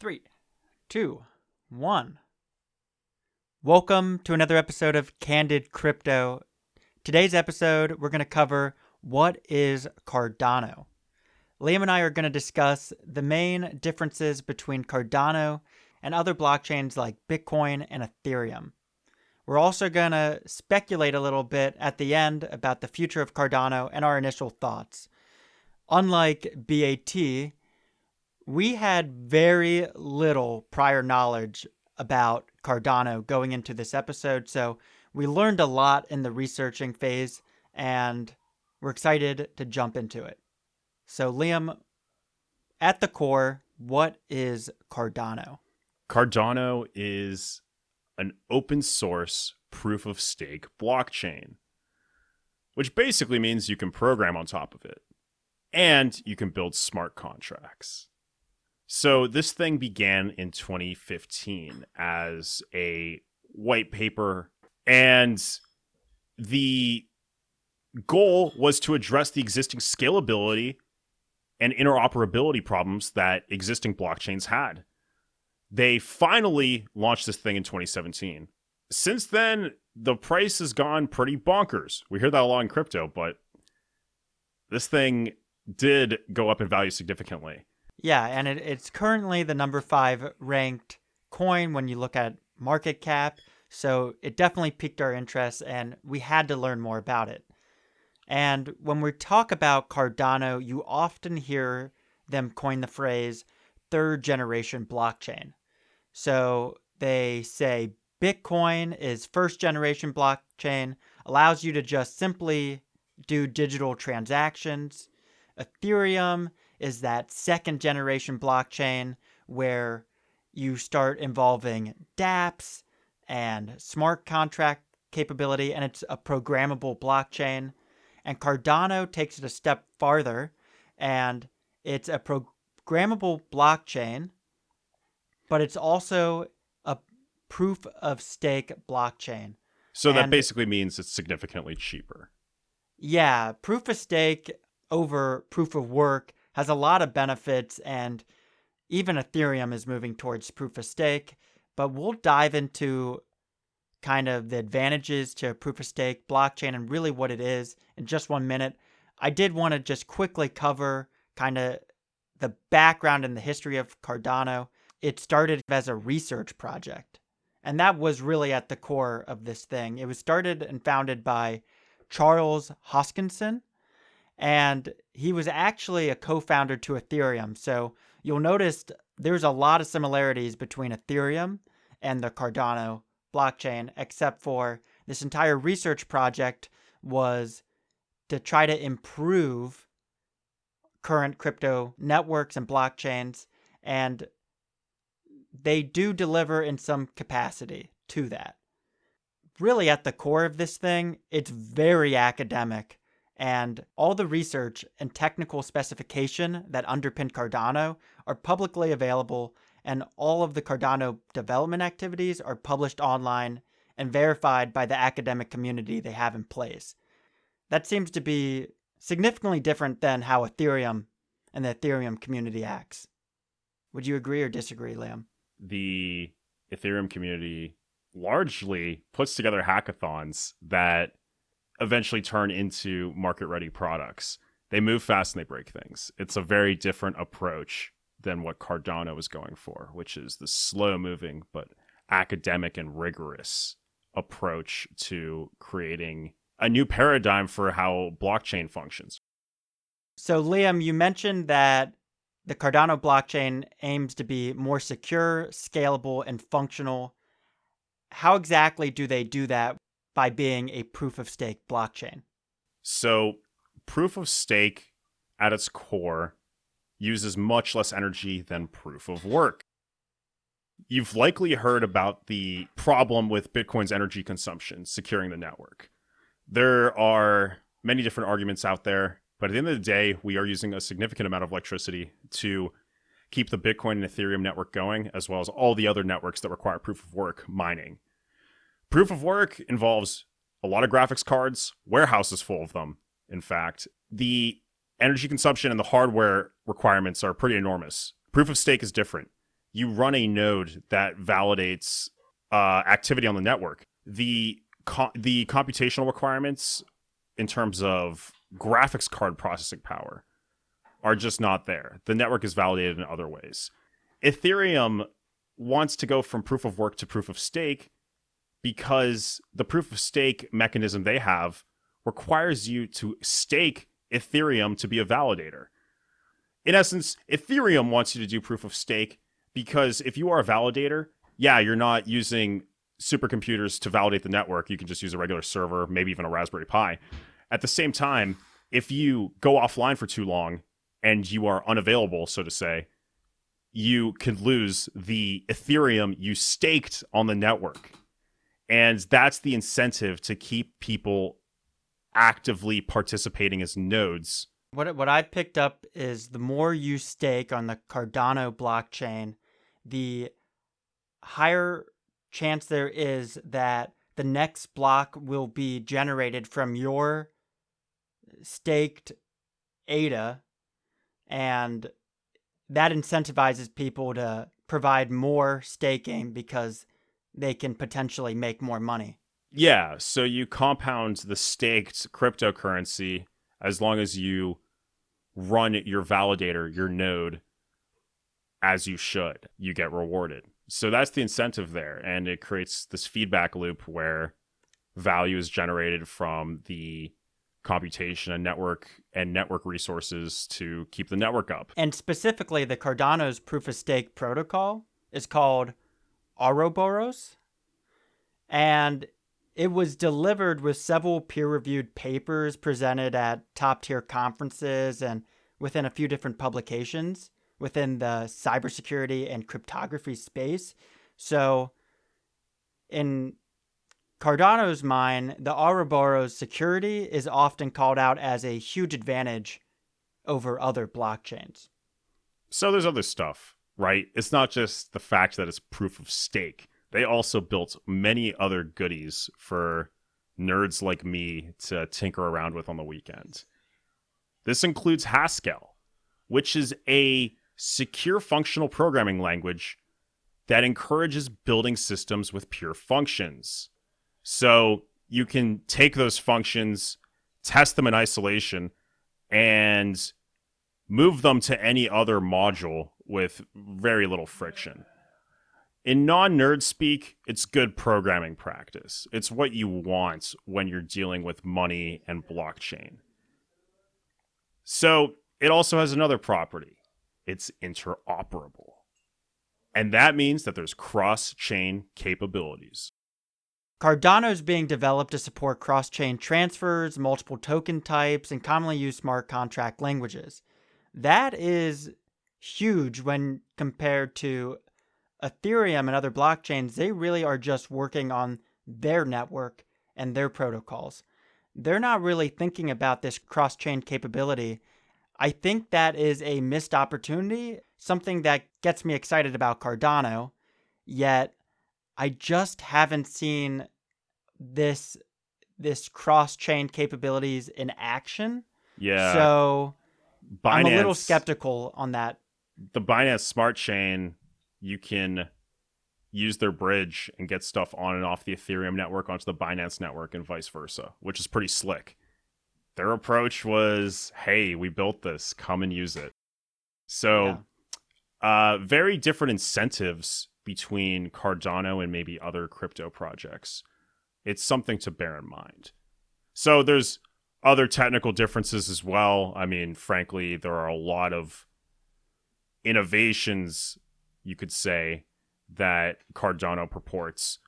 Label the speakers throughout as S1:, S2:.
S1: Three, two, one. Welcome to another episode of Candid Crypto. Today's episode, we're going to cover what is Cardano. Liam and I are going to discuss the main differences between Cardano and other blockchains like Bitcoin and Ethereum. We're also going to speculate a little bit at the end about the future of Cardano and our initial thoughts. Unlike BAT, we had very little prior knowledge about Cardano going into this episode, so we learned a lot in the researching phase and we're excited to jump into it. So, Liam, at the core, what is Cardano?
S2: Cardano is an open source proof of stake blockchain, which basically means you can program on top of it and you can build smart contracts. So this thing began in 2015 as a white paper, and the goal was to address the existing scalability and interoperability problems that existing blockchains had. They finally launched this thing in 2017. Since then, the price has gone pretty bonkers. We hear that a lot in crypto, but this thing did go up in value significantly.
S1: Yeah, and it, it's currently the number five ranked coin when you look at market cap. So it definitely piqued our interest, and we had to learn more about it. And when we talk about Cardano, you often hear them coin the phrase third generation blockchain. So they say Bitcoin is first generation blockchain, allows you to just simply do digital transactions. Ethereum is that second generation blockchain where you start involving dApps and smart contract capability, and it's a programmable blockchain. And Cardano takes it a step farther, and it's a programmable blockchain, but it's also a proof of stake blockchain.
S2: So that basically means it's significantly cheaper.
S1: Yeah, proof of stake over proof of work has a lot of benefits, and even Ethereum is moving towards proof of stake. But we'll dive into kind of the advantages to proof of stake blockchain and really what it is in just one minute. I did want to just quickly cover kind of the background and the history of Cardano. It started as a research project, and that was really at the core of this thing. It was started and founded by Charles Hoskinson, and he was actually a co-founder to Ethereum. So you'll notice there's a lot of similarities between Ethereum and the Cardano blockchain, except for this entire research project was to try to improve current crypto networks and blockchains, and they do deliver in some capacity to that. Really, at the core of this thing, it's very academic and all the research and technical specification that underpin Cardano are publicly available, and all of the Cardano development activities are published online and verified by the academic community they have in place. That seems to be significantly different than how Ethereum and the Ethereum community acts. Would you agree or disagree, Liam?
S2: The Ethereum community largely puts together hackathons that eventually turn into market ready products. They move fast and they break things. It's a very different approach than what Cardano is going for, which is the slow moving but academic and rigorous approach to creating a new paradigm for how blockchain functions.
S1: So, Liam, you mentioned that the Cardano blockchain aims to be more secure, scalable, and functional. How exactly do they do that by being a proof of stake blockchain?
S2: So, proof of stake at its core uses much less energy than proof of work. You've likely heard about the problem with Bitcoin's energy consumption securing the network. There are many different arguments out there, but at the end of the day, we are using a significant amount of electricity to keep the Bitcoin and Ethereum network going, as well as all the other networks that require proof of work mining. Proof of work involves a lot of graphics cards, warehouses full of them, in fact. The energy consumption and the hardware requirements are pretty enormous. Proof of stake is different. you run a node that validates uh, activity on the network. The co- the computational requirements in terms of graphics card processing power are just not there. The network is validated in other ways. Ethereum wants to go from proof of work to proof of stake because the proof of stake mechanism they have requires you to stake Ethereum to be a validator. In essence, Ethereum wants you to do proof of stake because if you are a validator, yeah, you're not using supercomputers to validate the network. You can just use a regular server, maybe even a Raspberry Pi. At the same time, if you go offline for too long and you are unavailable, so to say, you could lose the Ethereum you staked on the network. And that's the incentive to keep people actively participating as nodes.
S1: What what I picked up is the more you stake on the Cardano blockchain, the higher chance there is that the next block will be generated from your staked ADA and that incentivizes people to provide more staking because they can potentially make more money.
S2: Yeah, so you compound the staked cryptocurrency as long as you run your validator, your node, as you should. You get rewarded. So that's the incentive there. And it creates this feedback loop where value is generated from the computation and network and network resources to keep the network up.
S1: And specifically, the Cardano's proof of stake protocol is called Ouroboros. And it was delivered with several peer reviewed papers presented at top tier conferences and within a few different publications within the cybersecurity and cryptography space. So, in Cardano's mind, the Ouroboros security is often called out as a huge advantage over other blockchains.
S2: So, there's other stuff, right? It's not just the fact that it's proof of stake they also built many other goodies for nerds like me to tinker around with on the weekend. This includes Haskell, which is a secure functional programming language that encourages building systems with pure functions. So you can take those functions, test them in isolation, and move them to any other module with very little friction in non nerd speak, it's good programming practice. It's what you want when you're dealing with money and blockchain. So it also has another property it's interoperable. And that means that there's cross chain capabilities.
S1: Cardano is being developed to support cross chain transfers, multiple token types, and commonly used smart contract languages. That is huge when compared to Ethereum and other blockchains, they really are just working on their network and their protocols. They're not really thinking about this cross chain capability. I think that is a missed opportunity, something that gets me excited about Cardano, yet I just haven't seen this this cross chain capabilities in action.
S2: Yeah.
S1: So Binance, I'm a little skeptical on that.
S2: The Binance Smart Chain you can use their bridge and get stuff on and off the Ethereum network onto the Binance network and vice versa, which is pretty slick. Their approach was, "Hey, we built this, come and use it." So, yeah. uh, very different incentives between Cardano and maybe other crypto projects. It's something to bear in mind. So, there's other technical differences as well. I mean, frankly, there are a lot of innovations you could say, that Cardano purports.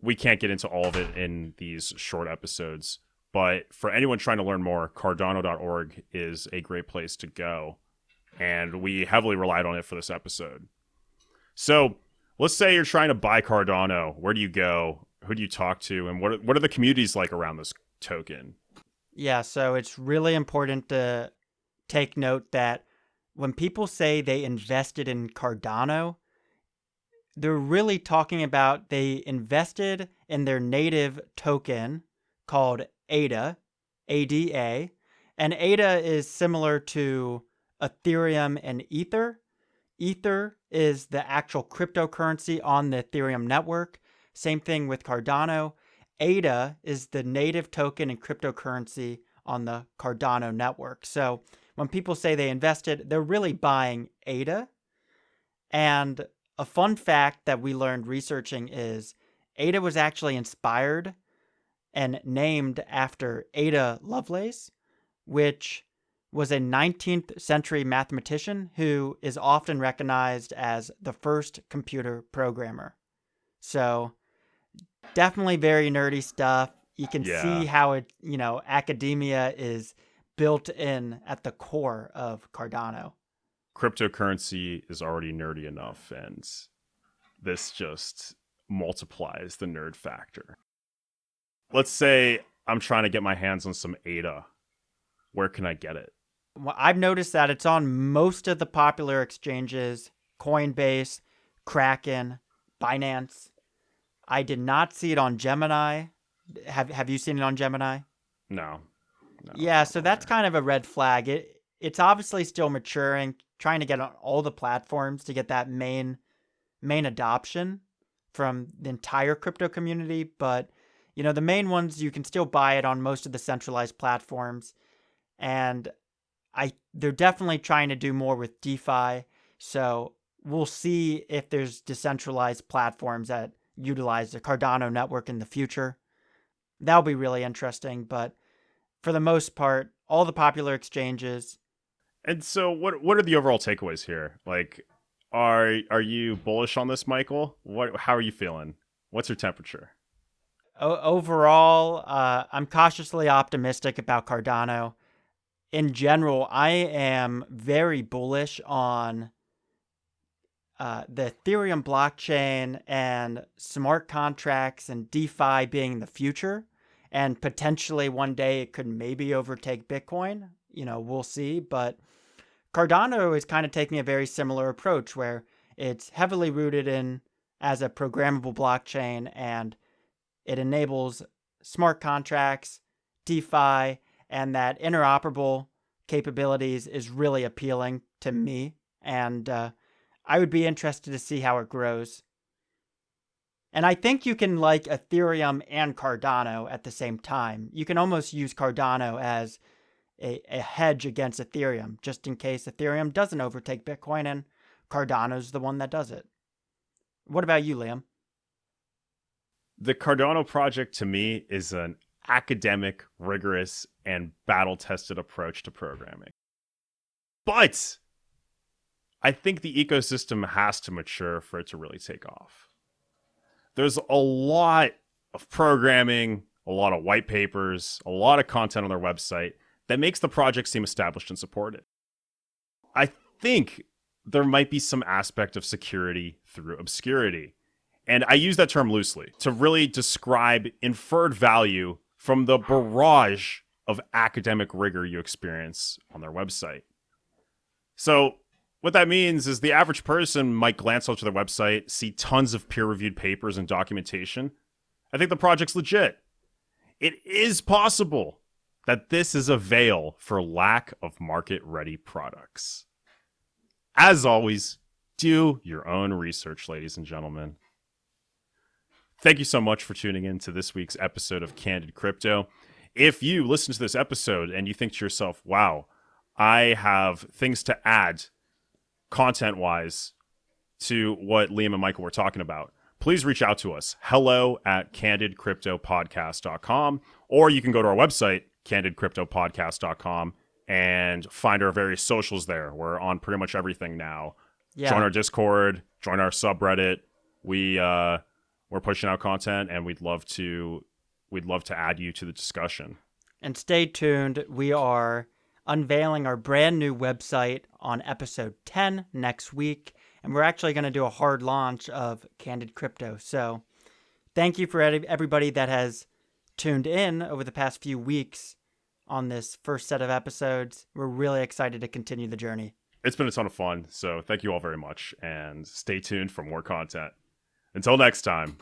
S2: We can't get into all of it in these short episodes, but for anyone trying to learn more, cardano.org is a great place to go. And we heavily relied on it for this episode. So let's say you're trying to buy Cardano. Where do you go? Who do you talk to? And what are, what are the communities like around this token?
S1: Yeah, so it's really important to take note that when people say they invested in Cardano, they're really talking about they invested in their native token called ADA, ADA. And ADA is similar to Ethereum and Ether. Ether is the actual cryptocurrency on the Ethereum network. Same thing with Cardano. ADA is the native token and cryptocurrency on the Cardano network. So when people say they invested, they're really buying ADA. And a fun fact that we learned researching is Ada was actually inspired and named after Ada Lovelace, which was a 19th century mathematician who is often recognized as the first computer programmer. So, definitely very nerdy stuff. You can
S2: Yeah.
S1: see how it, you know, academia is built in at the core of Cardano.
S2: Cryptocurrency is already nerdy enough, and this just multiplies the nerd factor. Let's say I'm trying to get my hands on some ADA. Where can I get it?
S1: Well, I've noticed that it's on most of the popular exchanges Coinbase, Kraken, Binance. I did not see it on Gemini. Have Have you seen it on Gemini?
S2: No. no
S1: yeah, so that's
S2: there.
S1: kind of a red flag. It it's obviously still maturing, trying to get on all the platforms to get that main main adoption from the entire crypto community, but you know, the main ones you can still buy it on most of the centralized platforms. And I they're definitely trying to do more with DeFi. So we'll see if there's decentralized platforms that utilize the Cardano network in the future. That'll be really interesting, but for the most part, all the popular exchanges.
S2: And so, what what are the overall takeaways here? Like, are are you bullish on this, Michael? What? How are you feeling? What's your temperature?
S1: O- overall, uh, I'm cautiously optimistic about Cardano. In general, I am very bullish on uh, the Ethereum blockchain and smart contracts and DeFi being the future. And potentially one day it could maybe overtake Bitcoin. You know, we'll see. But Cardano is kind of taking a very similar approach where it's heavily rooted in as a programmable blockchain and it enables smart contracts, DeFi, and that interoperable capabilities is really appealing to me. And uh, I would be interested to see how it grows. And I think you can like Ethereum and Cardano at the same time. You can almost use Cardano as a, a hedge against Ethereum, just in case Ethereum doesn't overtake Bitcoin and Cardano's the one that does it. What about you, Liam?
S2: The Cardano project to me is an academic, rigorous, and battle tested approach to programming. But I think the ecosystem has to mature for it to really take off. There's a lot of programming, a lot of white papers, a lot of content on their website that makes the project seem established and supported. I think there might be some aspect of security through obscurity. And I use that term loosely to really describe inferred value from the barrage of academic rigor you experience on their website. So, what that means is the average person might glance over to their website, see tons of peer reviewed papers and documentation. I think the project's legit. It is possible that this is a veil for lack of market ready products. As always, do your own research, ladies and gentlemen. Thank you so much for tuning in to this week's episode of Candid Crypto. If you listen to this episode and you think to yourself, wow, I have things to add content wise to what Liam and Michael were talking about, please reach out to us. Hello at candidcryptopodcast.com, or you can go to our website, candidcryptopodcast.com, and find our various socials there. We're on pretty much everything now.
S1: Yeah.
S2: Join our Discord, join our subreddit. We uh we're pushing out content and we'd love to we'd love to add you to the discussion.
S1: And stay tuned. We are unveiling our brand new website on episode 10 next week. And we're actually going to do a hard launch of Candid Crypto. So thank you for everybody that has tuned in over the past few weeks on this first set of episodes. We're really excited to continue the journey.
S2: It's been a ton of fun. So thank you all very much and stay tuned for more content. Until next time.